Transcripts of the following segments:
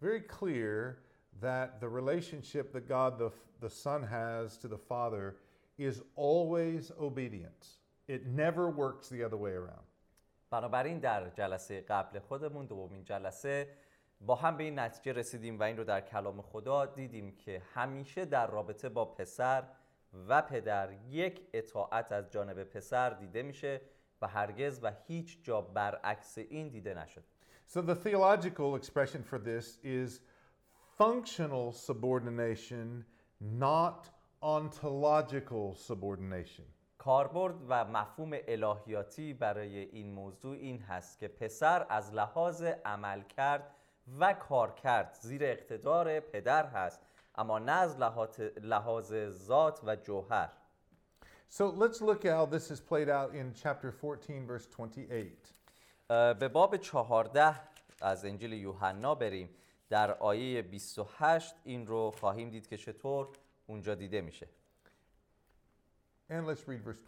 very clear that the relationship that God the, the Son has to the Father is always obedience. It never works the other way around. بنابراین در جلسه قبل خودمون دومین جلسه با هم به این نتیجه رسیدیم و این رو در کلام خدا دیدیم که همیشه در رابطه با پسر و پدر یک اطاعت از جانب پسر دیده میشه و هرگز و هیچ جا برعکس این دیده نشد So the theological expression for this is functional subordination, not ontological subordination. کاربرد و مفهوم الهیاتی برای این موضوع این هست که پسر از لحاظ عمل کرد و کار کرد زیر اقتدار پدر هست اما نه از لحاظ- لحاظ ذات و جوهر So let's look at how this is played out in chapter 14, verse 28. به باب 14 از انجیل یوحنا بریم. در آیه 28 این رو خواهیم دید که چطور اونجا دیده میشه. And let's read verse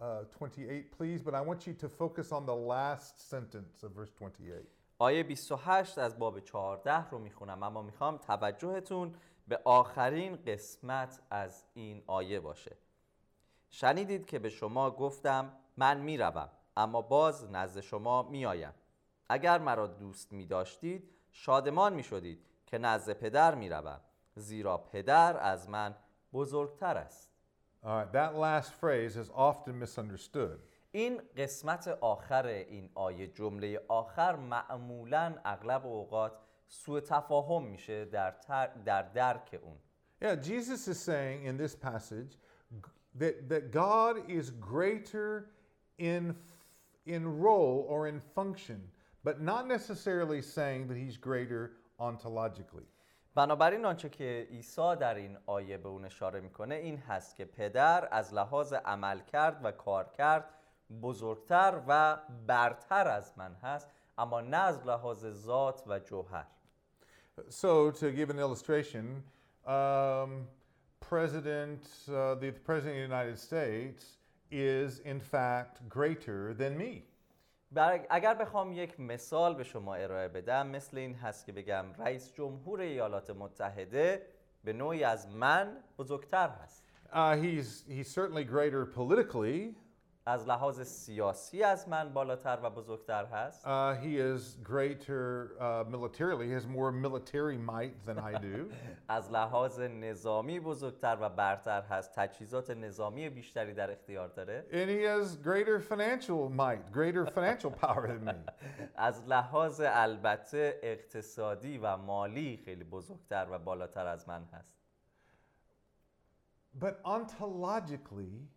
uh, 28, please. But I want you to focus on the last sentence of verse 28. آیه 28 از باب 14 رو می‌خونم. اما می‌خوام توجهتون به آخرین قسمت از این آیه باشه. شنیدید که به شما گفتم من می‌روم. اما باز نزد شما میآیم. اگر مرا دوست میداشتید شادمان می‌شدید که نزد پدر می‌روم زیرا پدر از من بزرگتر است. All right, that last phrase is often misunderstood. این قسمت آخر این آیه جمله آخر معمولا اغلب اوقات سوء تفاهم میشه در, تر در درک اون. Yeah, Jesus is saying in this passage that, that God is greater in, in role or in function, but not necessarily saying that he's greater ontologically. بنابراین آنچه که عیسی در این آیه به اون اشاره میکنه این هست که پدر از لحاظ عمل کرد و کار کرد بزرگتر و برتر از من هست اما نه از لحاظ ذات و جوهر So, to give an illustration, um, President, uh, the President of the United States is in fact greater than me. بر- اگر بخوام یک مثال به شما ارائه بدم مثل این هست که بگم رئیس جمهور ایالات متحده به نوعی از من بزرگتر هست Uh, he's, he's certainly greater politically. از لحاظ سیاسی از من بالاتر و بزرگتر هست Uh, he is greater uh, militarily. He has more military might than I do. از لحاظ نظامی بزرگتر و برتر هست تجهیزات نظامی بیشتری در اختیار داره and he has greater financial might, greater financial power than me. از لحاظ البته اقتصادی و مالی خیلی بزرگتر و بالاتر از من هست But ontologically,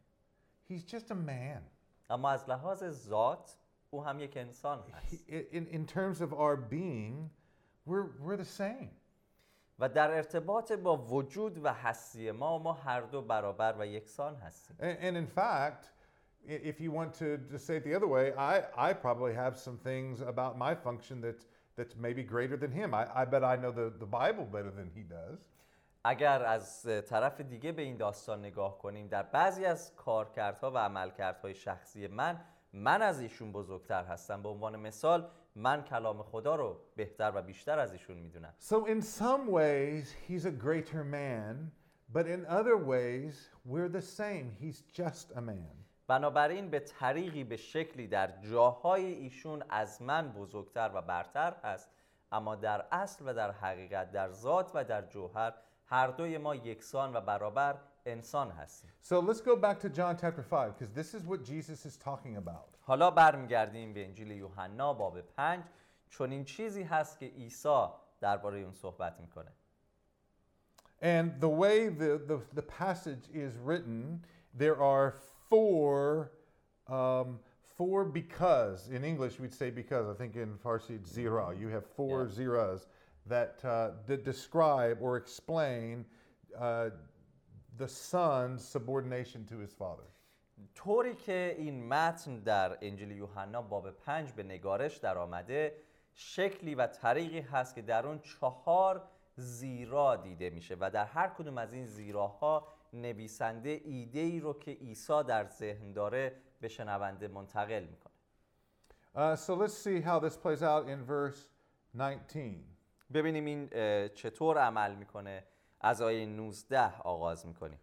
he's just a man. اما از لحاظ ذات او هم یک انسان هست He- in, in terms of our being, we're, we're the same. و در ارتباط با وجود و هستی ما ما هر دو برابر و یکسان هستیم And, and in fact, i- if you want to just say it the other way, I, I probably have some things about my function that, that's maybe greater than him. I, I bet I know the, the Bible better than he does. اگر از طرف دیگه به این داستان نگاه کنیم در بعضی از کارکردها و عملکردهای شخصی من من از ایشون بزرگتر هستم به عنوان مثال من کلام خدا رو بهتر و بیشتر از ایشون می‌دونم So, in some ways, he's a greater man, but in other ways, we're the same. He's just a man. بنابراین به طریقی به شکلی در جاهای ایشون از من بزرگتر و برتر هست اما در اصل و در حقیقت در ذات و در جوهر هر دوی ما یکسان و برابر انسان هستیم So let's go back to John chapter 5 because this is what Jesus is talking about. حالا برمیگردیم به انجیل یوحنا باب پنج چون این چیزی هست که عیسی درباره اون صحبت میکنه And the way the, the, the passage is written, there are four, um, four because. In English, we'd say because. I think in Farsi, it's zira. You have four Yeah. ziras That, uh, that describe or explain uh, the son's subordination to his father. طوری که این متن در انجیل یوحنا باب پنج به نگارش در آمده شکلی و طریقی هست که در اون چهار زیرا دیده میشه و در هر کدوم از این زیراها نویسنده ایده ای رو که عیسی در ذهن داره به شنونده منتقل می‌کنه Uh, so let's see how this plays out in verse 19. ببینیم این چطور عمل می‌کنه از آیه 19 آغاز می‌کنیم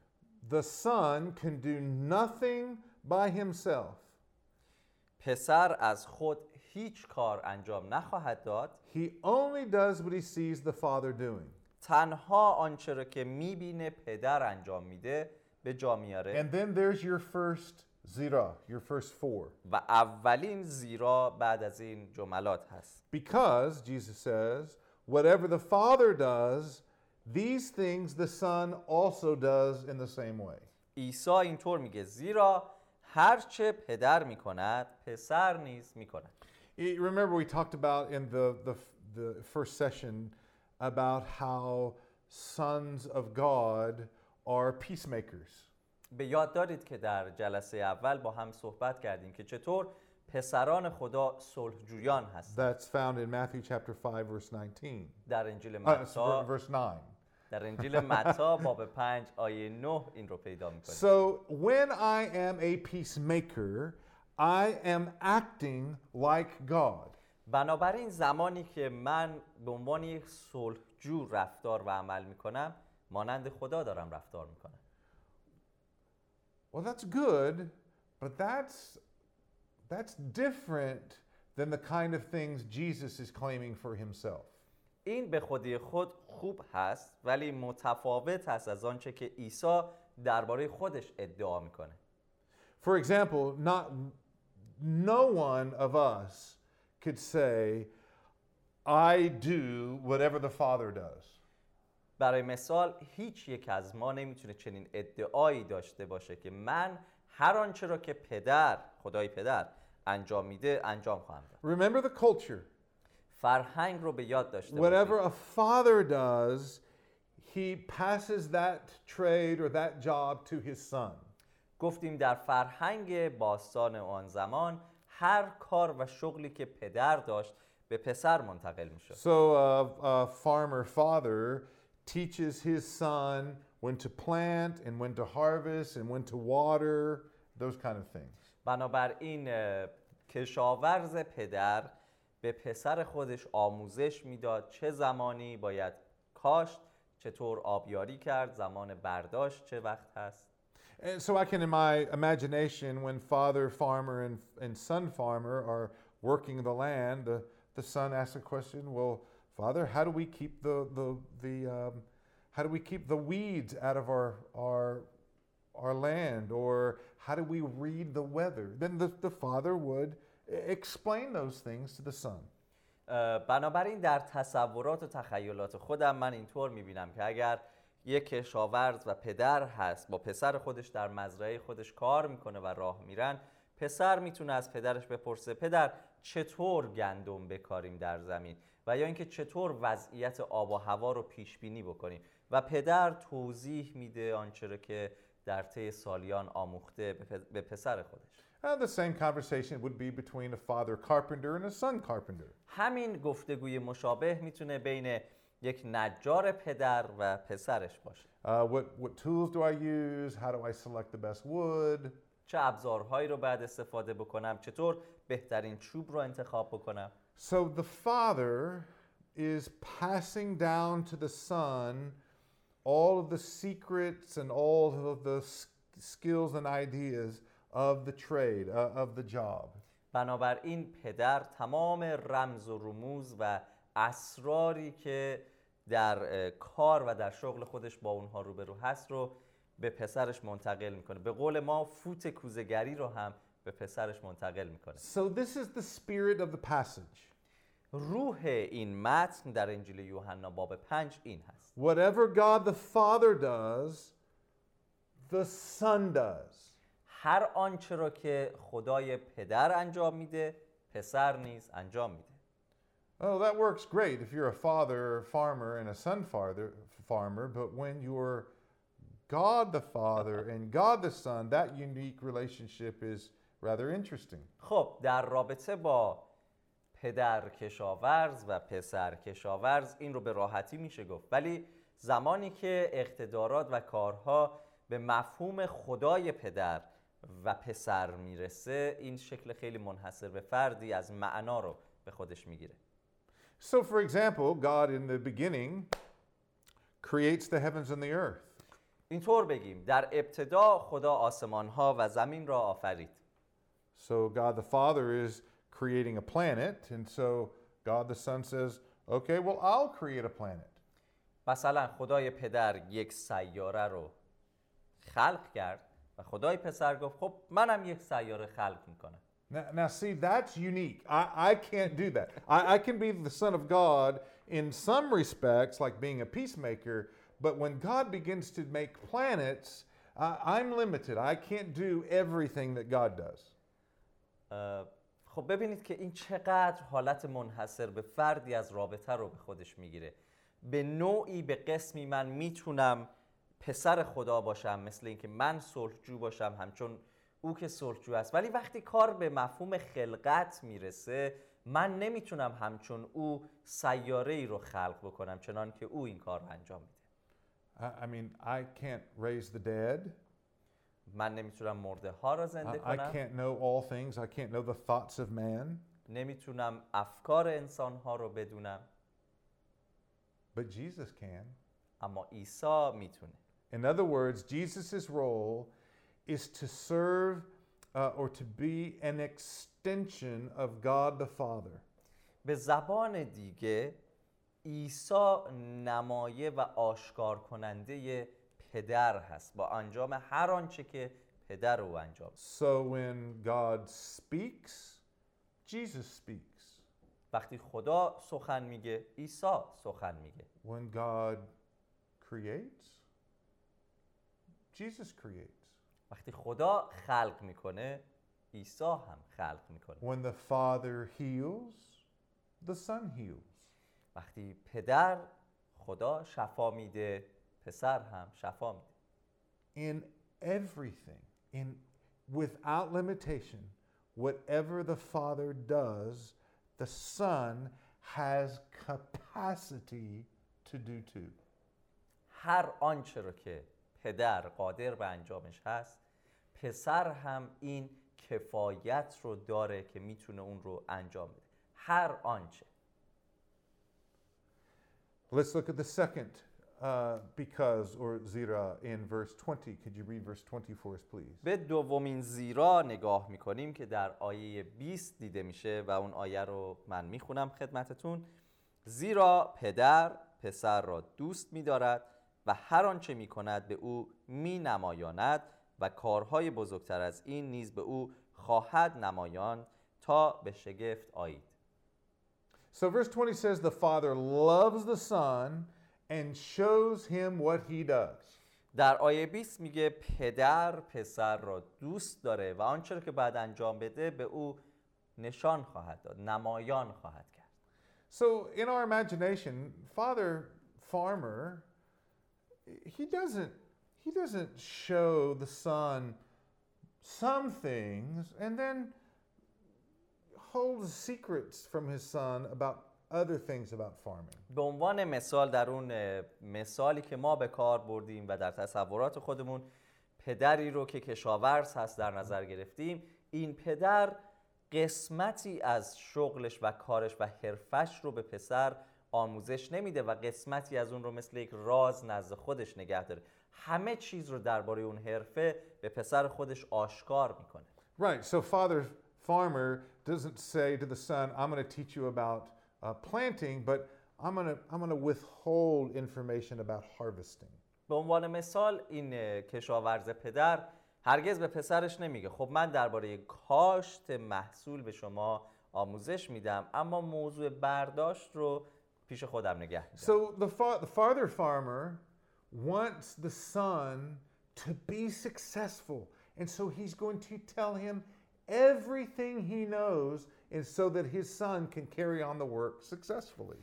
The son can do nothing by himself. پسر از خود هیچ کار انجام نخواهد داد He only does what he sees the father doing. تنها آنچه را که می‌بینه پدر انجام میده به جا میاره And then there's your first zira, your first four. و اولین زیرا بعد از این جملات هست Because, Jesus says, whatever the father does, these things the son also does in the same way. عیسی اینطور میگه زیرا هرچه پدر میکند پسر نیز میکند Y- Remember, we talked about in the, the, the first session about how sons of God are peacemakers. به یاد دارید که در جلسه اول با هم صحبت کردیم که چطور پسران خدا صلحجویان هستند That's found in Matthew chapter 5, verse 19. در انجیل Uh, متی verse 9. در انجیل متی باب 5 آیه 9 این رو پیدا می‌کنیم So when I am a peacemaker, I am acting like God. بنابراین زمانی که من به عنوان یک صلحجو رفتار و عمل می‌کنم مانند خدا دارم رفتار می‌کنم Well, that's good, but that's that's different than the kind of things Jesus is claiming for himself. این به خودی خود خوب هست ولی متفاوت هست از آنچه که عیسی درباره خودش ادعا می‌کنه For example, not no one of us could say, I do whatever the Father does. برای مثال هیچ یک از ما نمی‌تونه چنین ادعایی داشته باشه که من هر آنچه را که پدر خدای پدر انجام میده انجام خواهم داد Remember the culture. فرهنگ رو به یاد داشته Whatever باشید a father does, he passes that trade or that job to his son. گفتیم در فرهنگ باستان آن زمان هر کار و شغلی که پدر داشت به پسر منتقل میشد So uh, a farmer father teaches his son when to plant and when to harvest and when to water, those kind of things. بنابراین کشاورز پدر به پسر خودش آموزش می‌داد چه زمانی باید کاشت چطور آبیاری کرد زمان برداشت چه وقت هست And so I can, in my imagination, when father farmer and, and son farmer are working the land, the, the son asks a question. Well, father, how do we keep the the the um, how do we keep the weeds out of our our our land, or how do we read the weather? Then the, the father would e- explain those things to the son. اه، بنابراین در تصورات و تخیلات خودم من اینطور می‌بینم که اگر یک کشاورز و پدر هست با پسر خودش در مزرعه خودش کار می‌کنه و راه میرن پسر می‌تونه از پدرش بپرسه پدر چطور گندم بکاریم در زمین و یا اینکه چطور وضعیت آب و هوا رو پیش بینی بکنیم و پدر توضیح میده آنچه که در طی سالیان آموخته به پسر خودش And the same conversation would be between a father carpenter and a son carpenter. همین گفتگوی مشابه می‌تونه بین یک نجار پدر و پسرش باشه Uh, what what tools do I use? How do I select the best wood? چه ابزارهایی رو بعد استفاده بکنم چطور بهترین چوب رو انتخاب بکنم So the father is passing down to the son all of the secrets and all of the skills and ideas of the trade, uh, of the job. بنابراین پدر تمام رمز و رموز و اسراری که در کار و در شغل خودش با اونها روبرو هست رو به پسرش منتقل می‌کنه به قول ما فوت کوزگری رو هم به پسرش منتقل می‌کنه So this is the spirit of the passage. روح این متن در انجیل یوحنا باب پنج این هست Whatever God the Father does, the Son does. هر آنچه را که خدای پدر انجام میده پسر نیز انجام میده Oh, that works great if you're a father farmer and a son father farmer, but when you're God the Father and God the Son, that unique relationship is rather interesting. خب در رابطه با پدر کشاورز و پسر کشاورز این رو به راحتی میشه گفت. ولی زمانی که اقتدارات و کارها به مفهوم خدای پدر و پسر می‌رسه این شکل خیلی منحصر به فردی از معنا رو به خودش می‌گیره. So, for example, God in the beginning creates the heavens and the earth. اینطور بگیم در ابتدا خدا آسمان ها و زمین را آفرید. So, God the Father is creating a planet, and so God the Son says, Okay, well, I'll create a planet. مثلا خدای پدر یک سیاره رو خلق کرد و خدای پسر گفت خب منم یک سیاره خلق میکنم Now, now see, that's unique. I, I can't do that. I, I can be the Son of God in some respects, like being a peacemaker, but when God begins to make planets, uh, I'm limited. I can't do everything that God does. اه، خب ببینید که این چقدر حالت منحصر به فردی از رابطه رو به خودش می‌گیره. به نوعی به قسمی من می‌تونم پسر خدا باشم مثل اینکه من صلحجو باشم همچون او که صلحجو است. ولی وقتی کار به مفهوم خلقت می‌رسه من نمی‌تونم همچون او سیاره ای رو خلق بکنم چنان که او این کار رو انجام میده. I, mean, I can't raise the dead. من نمیتونم مرده ها را I, زنده I کنم can't know all things. I can't know the thoughts of man. نمیتونم افکار انسان ها رو بدونم But Jesus can. اما عیسی میتونه In other words, Jesus' role is to serve uh, or to be an extension of God the Father. به زبان دیگه عیسی نمایه و آشکار کننده پدر هست با انجام هر آنچه که پدر او انجام. So when God speaks, Jesus speaks. وقتی خدا سخن میگه عیسی سخن میگه When God creates, Jesus creates. وقتی خدا خلق می‌کنه عیسی هم خلق می‌کنه When the Father heals, the Son heals. وقتی پدر خدا شفا میده پسر هم شفا میده In everything, in without limitation, whatever the Father does, the Son has capacity to do too. هر آنچه رو که پدر قادر به انجامش هست پسر هم این کفایت رو داره که میتونه اون رو انجام بده هر آنچه Let's look at the second uh, because or zira in verse 20. Could you read verse 20 for us, please? به دومین زیرا نگاه می‌کنیم که در آیه 20 دیده میشه و اون آیه رو من می‌خونم خدمتتون زیرا پدر پسر را دوست میدارد و هر آنچه می‌کند به او مینمایاند و کارهای بزرگتر از این نیز به او خواهد نمایان تا به شگفت آیید So verse 20 says the Father loves the Son and shows him what he does. در آیه 20 میگه پدر پسر را دوست داره و آنچه را که بعد انجام بده به او نشان خواهد داد نمایان خواهد کرد So in our imagination, Father Farmer, he doesn't he doesn't show the son some things and then holds secrets from his son about other things about farming. به عنوان مثال در اون مثالی که ما به کار بردیم و در تصورات خودمون پدری رو که کشاورز هست در نظر گرفتیم این پدر قسمتی از شغلش و کارش و حرفش رو به پسر آموزش نمیده و قسمتی از اون رو مثل یک راز نزد خودش نگه داره همه چیز رو درباره اون حرفه به پسر خودش آشکار می‌کنه Right. So Father Farmer doesn't say to the son, I'm going to teach you about uh, planting, but I'm going to I'm going to withhold information about harvesting. به عنوان مثال این اه، کشاورز پدر هرگز به پسرش نمیگه خب من درباره کاشت محصول به شما آموزش میدم اما موضوع برداشت رو پیش خودم نگه میدم So the, fa- the father farmer wants the son to be successful. And so he's going to tell him everything he knows and so that his son can carry on the work successfully.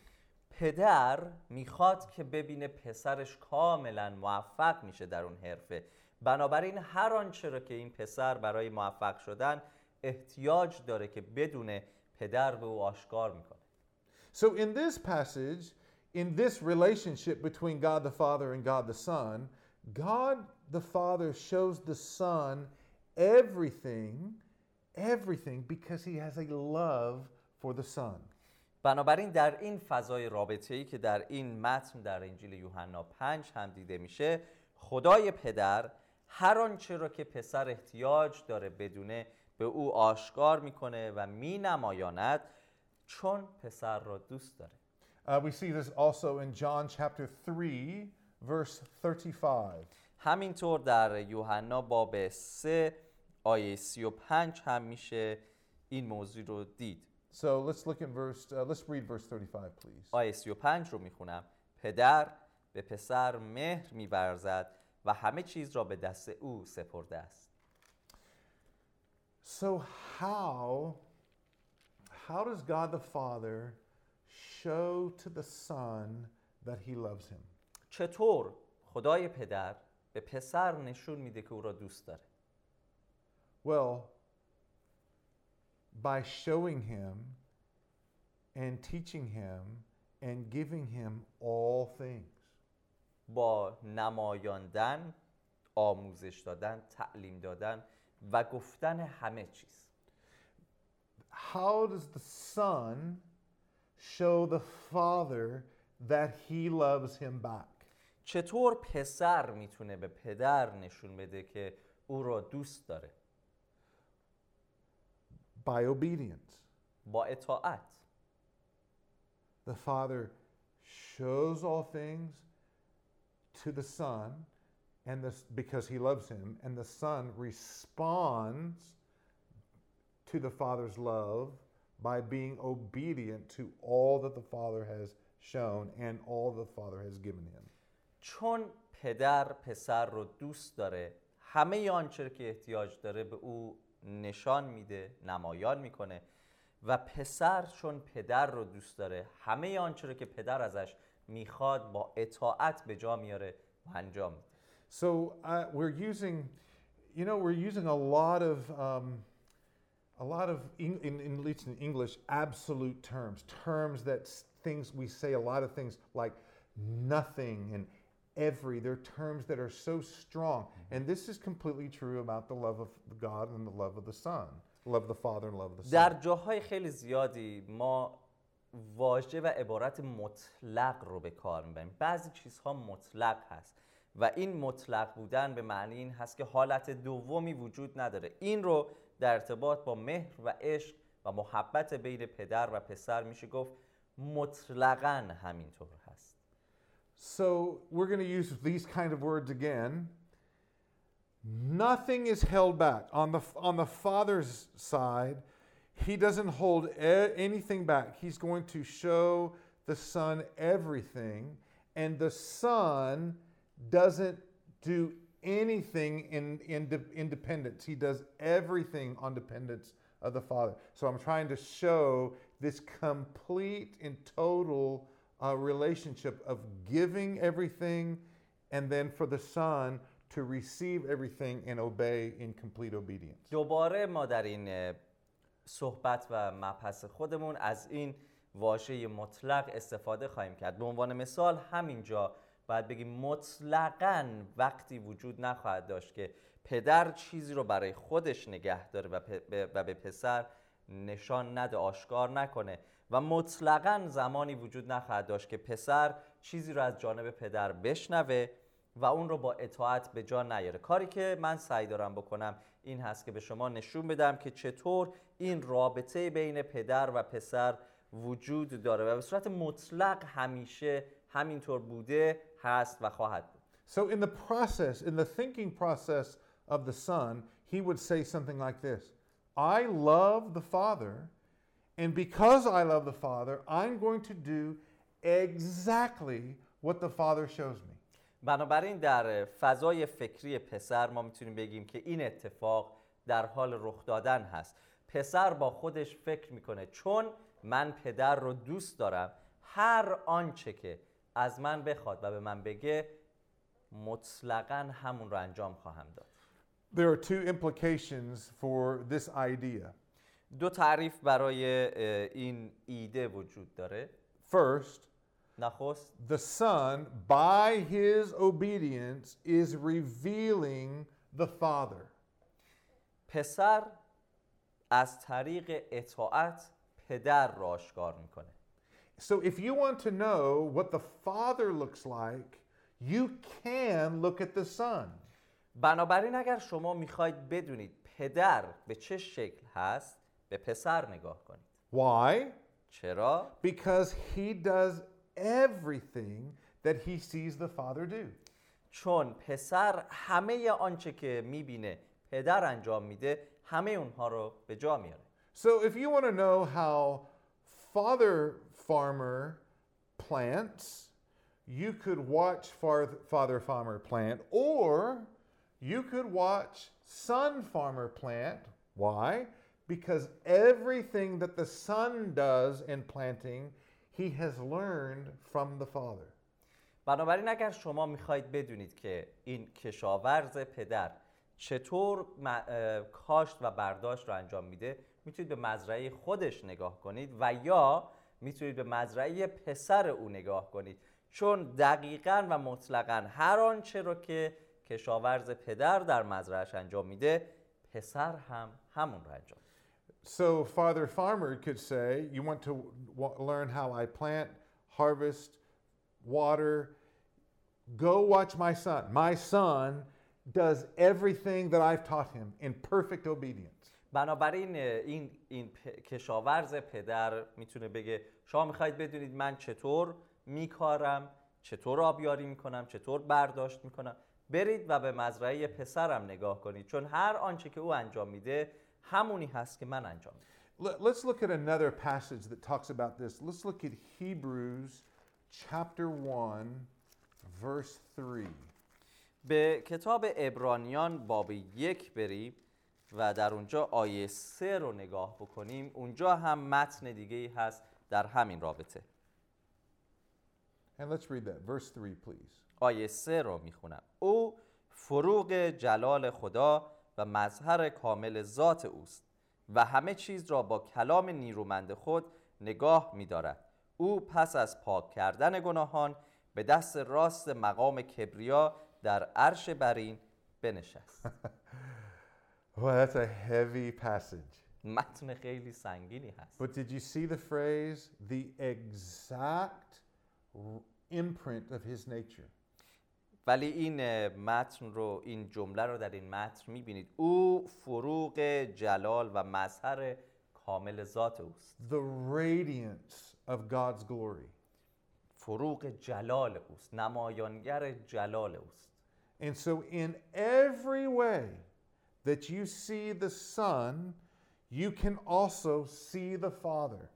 پدر میخواد که ببینه پسرش کاملا موفق میشه در اون حرفه بنابراین هر آنچه را که این پسر برای موفق شدن احتیاج داره که بدونه پدر به او آشکار میکنه So in this passage, in this relationship between God the Father and God the Son, God the Father shows the Son everything, everything because he has a love for the Son. بنابراین در این فضای رابطه ای که در این متن در انجیل یوحنا 5 هم دیده میشه خدای پدر هر آنچه را که پسر احتیاج داره بدونه به او آشکار می‌کنه و مینمایاند چون پسر را دوست داره Uh, we see this also in John chapter 3, verse 35. همینطور در یوحنا باب 3 آیه 35 هم میشه این موضوع رو دید So let's look at verse, uh, let's read verse 35, please. آیه 35 رو می‌خونم پدر به پسر مهر میورزد و همه چیز را به دست او سپرده است So how how does God the Father show to the Son that he loves him? چطور خدای پدر به پسر نشون میده که او را دوست داره Well, by showing him and teaching him and giving him all things. با نمایاندن آموزش دادن تعلیم دادن و گفتن همه چیز How does the Son show the Father that he loves him back? چطور پسر می‌تونه به پدر نشون بده که او را دوست داره By obedience. با اطاعت The Father shows all things to the Son, and this because he loves him, and the Son responds to the Father's love by being obedient to all that the Father has shown and all the Father has given him. چون پدر پسر رو دوست داره همه آنچه که احتیاج داره به او نشان میده نمایان می‌کنه و پسر چون پدر رو دوست داره همه آنچه رو که پدر ازش می‌خواد با اطاعت به جا میاره و انجام میده So uh, we're using, you know, we're using a lot of, um, a lot of, in, in, in, in English, absolute terms, terms that things we say a lot of things like nothing and every. They're terms that are so strong, and this is completely true about the love of God and the love of the Son, love the Father and love the Son. در جاهای خیلی زیادی ما واژه و عبارت مطلق رو به کار می‌بریم بعضی چیزها مطلق هست و این مطلق بودن به معنی این هست که حالت دومی وجود نداره این رو در ارتباط با مهر و عشق و محبت بین پدر و پسر میشه گفت مطلقا همینطور هست So we're going to use these kind of words again. Nothing is held back. On the, on the Father's side, He doesn't hold a- anything back. He's going to show the Son everything, and the Son doesn't do anything in, in de- independence. He does everything on dependence of the Father. So I'm trying to show this complete and total uh, relationship of giving everything and then for the Son to receive everything and obey in complete obedience. دوباره ما در این صحبت و مبحث خودمون از این واژه مطلق استفاده خواهیم کرد به عنوان مثال همینجا باید بگیم مطلقا وقتی وجود نخواهد داشت که پدر چیزی رو برای خودش نگه داره و به پسر نشان نده آشکار نکنه و مطلقا زمانی وجود نخواهد داشت که پسر چیزی رو از جانب پدر بشنوه و اون رو با اطاعت به جا نیاره. کاری که من سعی دارم بکنم این هست که به شما نشون بدم که چطور این رابطه بین پدر و پسر وجود داره و به صورت مطلق همیشه همینطور بوده هست و خواهد بود. So, in the process, in the thinking process of the Son, he would say something like this. I love the Father, and because I love the Father, I'm going to do exactly what the Father shows me. بنابراین در فضای فکری پسر ما می‌تونیم بگیم که این اتفاق در حال رخ دادن هست پسر با خودش فکر می‌کنه چون من پدر رو دوست دارم هر آنچه که از من بخواد و به من بگه مطلقا همون رو انجام خواهم داد There are two implications for this idea. دو تعریف برای این ایده وجود داره First, نخست the Son, by his obedience, is revealing the Father. پسر از طریق اطاعت پدر را آشکار می‌کنه So, if you want to know what the Father looks like, you can look at the Son. بنابراین اگر شما می‌خواید بدونید پدر به چه شکل هست به پسر نگاه کنید Why? چرا؟ Because he does everything that he sees the Father do. چون پسر همه آنچه که میبینه پدر انجام میده همه اونها رو به جا میاره So, if you want to know how Father Farmer plants, you could watch Far- Father Farmer plant, or you could watch Son Farmer plant. Why? Because everything that the Son does in planting, he has learned from the Father. بنابراین اگر شما می‌خواید بدونید که این کشاورز پدر چطور کاشت و برداشت رو انجام میده می‌تونید به مزرعه خودش نگاه کنید و یا می‌تونید به مزرعه پسر او نگاه کنید چون دقیقا و مطلقا هر آنچه رو که کشاورز پدر در مزرعهش انجام میده پسر هم همون رو انجام میده So, Father Farmer could say, You want to w- learn how I plant, harvest, water? Go watch my son. My son does everything that I've taught him in perfect obedience. بنابراین این این پ- کشاورز پدر می‌تونه بگه شما می‌خواید بدونید من چطور میکارم چطور آبیاری می‌کنم چطور برداشت می‌کنم برید و به مزرعه پسرم نگاه کنید چون هر آنچه که او انجام میده همونی هست که من انجام میدم Let- Let's look at another passage that talks about this. Let's look at Hebrews chapter 1, verse 3. به کتاب ابرانیان باب یک بریم و در اونجا آیه سه رو نگاه بکنیم اونجا هم متن دیگه ای هست در همین رابطه And let's read that. Verse 3, please. آیه سه رو می‌خونم او فروغ جلال خدا و مظهر کامل ذات اوست و همه چیز را با کلام نیرومند خود نگاه می‌دارد او پس از پاک کردن گناهان به دست راست مقام کبریا در عرش برین بنشست Well, that's a heavy passage. متن خیلی سنگینی هست But did you see the phrase? The exact imprint of his nature. ولی این متن رو این جمله رو در این متن می‌بینید او فروغ جلال و مظهر کامل ذات اوست The radiance of God's glory. فروغ جلال اوست نمایانگر جلال اوست And so, in every way that you see the Son, you can also see the Father.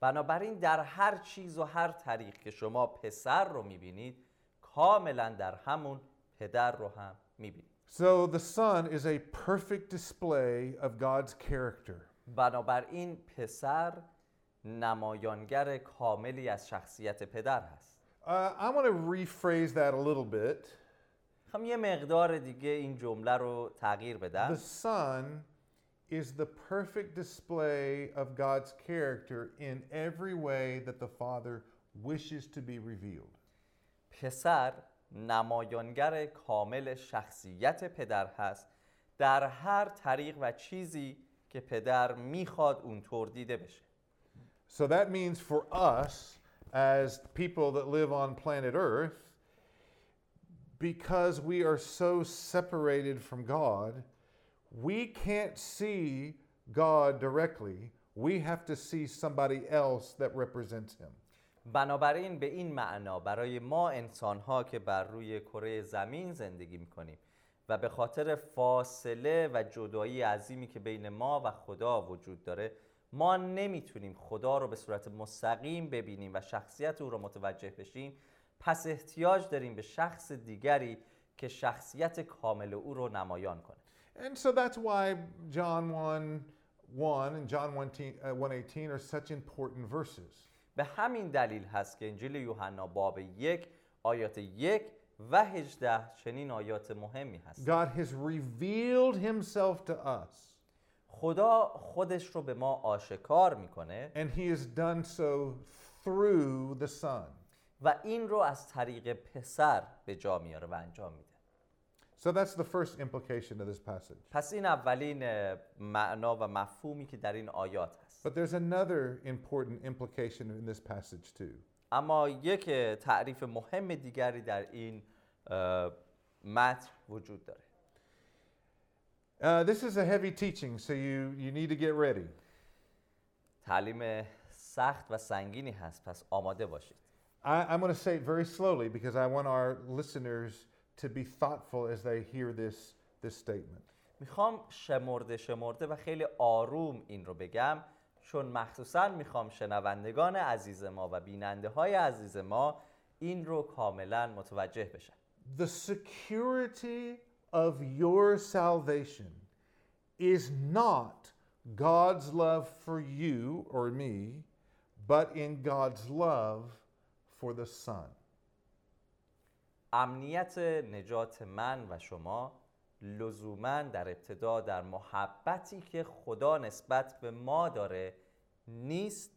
بنابراین در هر چیز و هر طریق که شما پسر رو می‌بینید کاملا در همون پدر رو هم میبینید So, the Son is a perfect display of God's character. بنابراین پسر نمایانگر کاملی از شخصیت پدر هست Uh, I want to rephrase that a little bit. میخوام یه مقدار دیگه این جمله رو تغییر The بدم Son is the perfect display of God's character in every way that the Father wishes to be revealed. پسر نمایانگر کامل شخصیت پدر هست در هر طریق و چیزی که پدر میخواد اونطور دیده بشه So that means for us, as people that live on planet Earth, because we are so separated from God, we can't see God directly. we have to see somebody else that represents him. بنابراین به این معنا برای ما انسان ها که بر روی کره زمین زندگی می‌کنیم و به خاطر فاصله و جدایی عظیمی که بین ما و خدا وجود داره ما نمی‌تونیم خدا رو به صورت مستقیم ببینیم و شخصیت او رو متوجه بشیم پس احتیاج داریم به شخص دیگری که شخصیت کامل او رو نمایان کنه And so that's why John 1 1 and John 1 uh, 118 are such important verses. به همین دلیل هست که انجیل یوحنا باب یک آیات یک و هجده چنین آیات مهمی هست God has revealed himself to us, خدا خودش رو به ما آشکار می‌کنه and he has done so through the Son. و این رو از طریق پسر به جا میاره و انجام میده. So that's the first implication of this passage. پس این اولین اه، معنا و مفهومی که در این آیات هست But there's another important implication in this passage too. اما یک تعریف مهم دیگری در این اه، متن وجود داره Uh, this is a heavy teaching, so you, you need to get ready. تعلیم سخت و سنگینی هست پس آماده باشید I, I'm going to say it very slowly because I want our listeners to be thoughtful as they hear this, this statement. میخوام شمرده شمرده و خیلی آروم این رو بگم چون مخصوصا میخوام شنوندگان عزیز ما و بیننده های عزیز ما این رو کاملا متوجه بشن The security of your salvation is not God's love for you or me, but in God's love for the Son. امنیت نجات من و شما لزوما در ابتدا در محبتی که خدا نسبت به ما داره نیست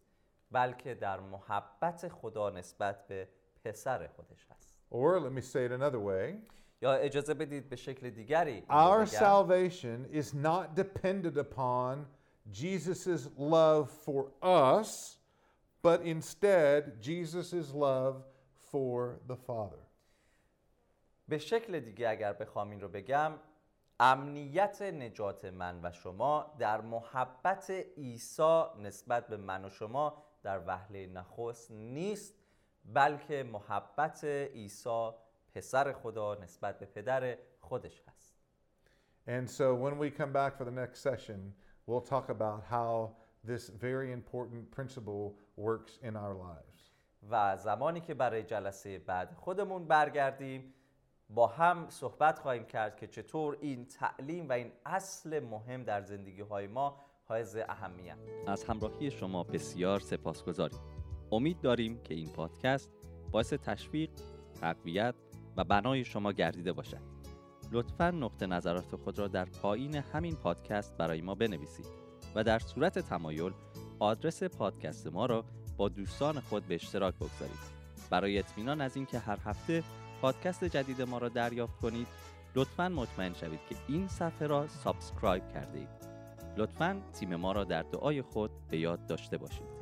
بلکه در محبت خدا نسبت به پسر خودش هست. Or let me say it another way. یا اجازه بدید به شکل دیگری our salvation is not dependent upon Jesus' love for us, but instead Jesus' love for the Father. به شکل دیگه اگر بخوام این رو بگم امنیت نجات من و شما در محبت عیسی نسبت به من و شما در وهله نخست نیست بلکه محبت عیسی پسر خدا نسبت به پدر خودش هست And so when we come back for the next session, we'll talk about how this very important principle works in our lives. و زمانی که برای جلسه بعد خودمون برگردیم با هم صحبت خواهیم کرد که چطور این تعلیم و این اصل مهم در زندگی های ما حائز اهمیت. از همراهی شما بسیار سپاسگزاریم. امید داریم که این پادکست باعث تشویق تقویت و بنای شما گردیده باشد. لطفا نقطه نظرات خود را در پایین همین پادکست برای ما بنویسید و در صورت تمایل آدرس پادکست ما را با دوستان خود به اشتراک بگذارید. برای اطمینان از اینکه هر هفته پادکست جدید ما را دریافت کنید. لطفا مطمئن شوید که این صفحه را subscribe کرده اید. لطفا تیم ما را در دعای خود به یاد داشته باشید.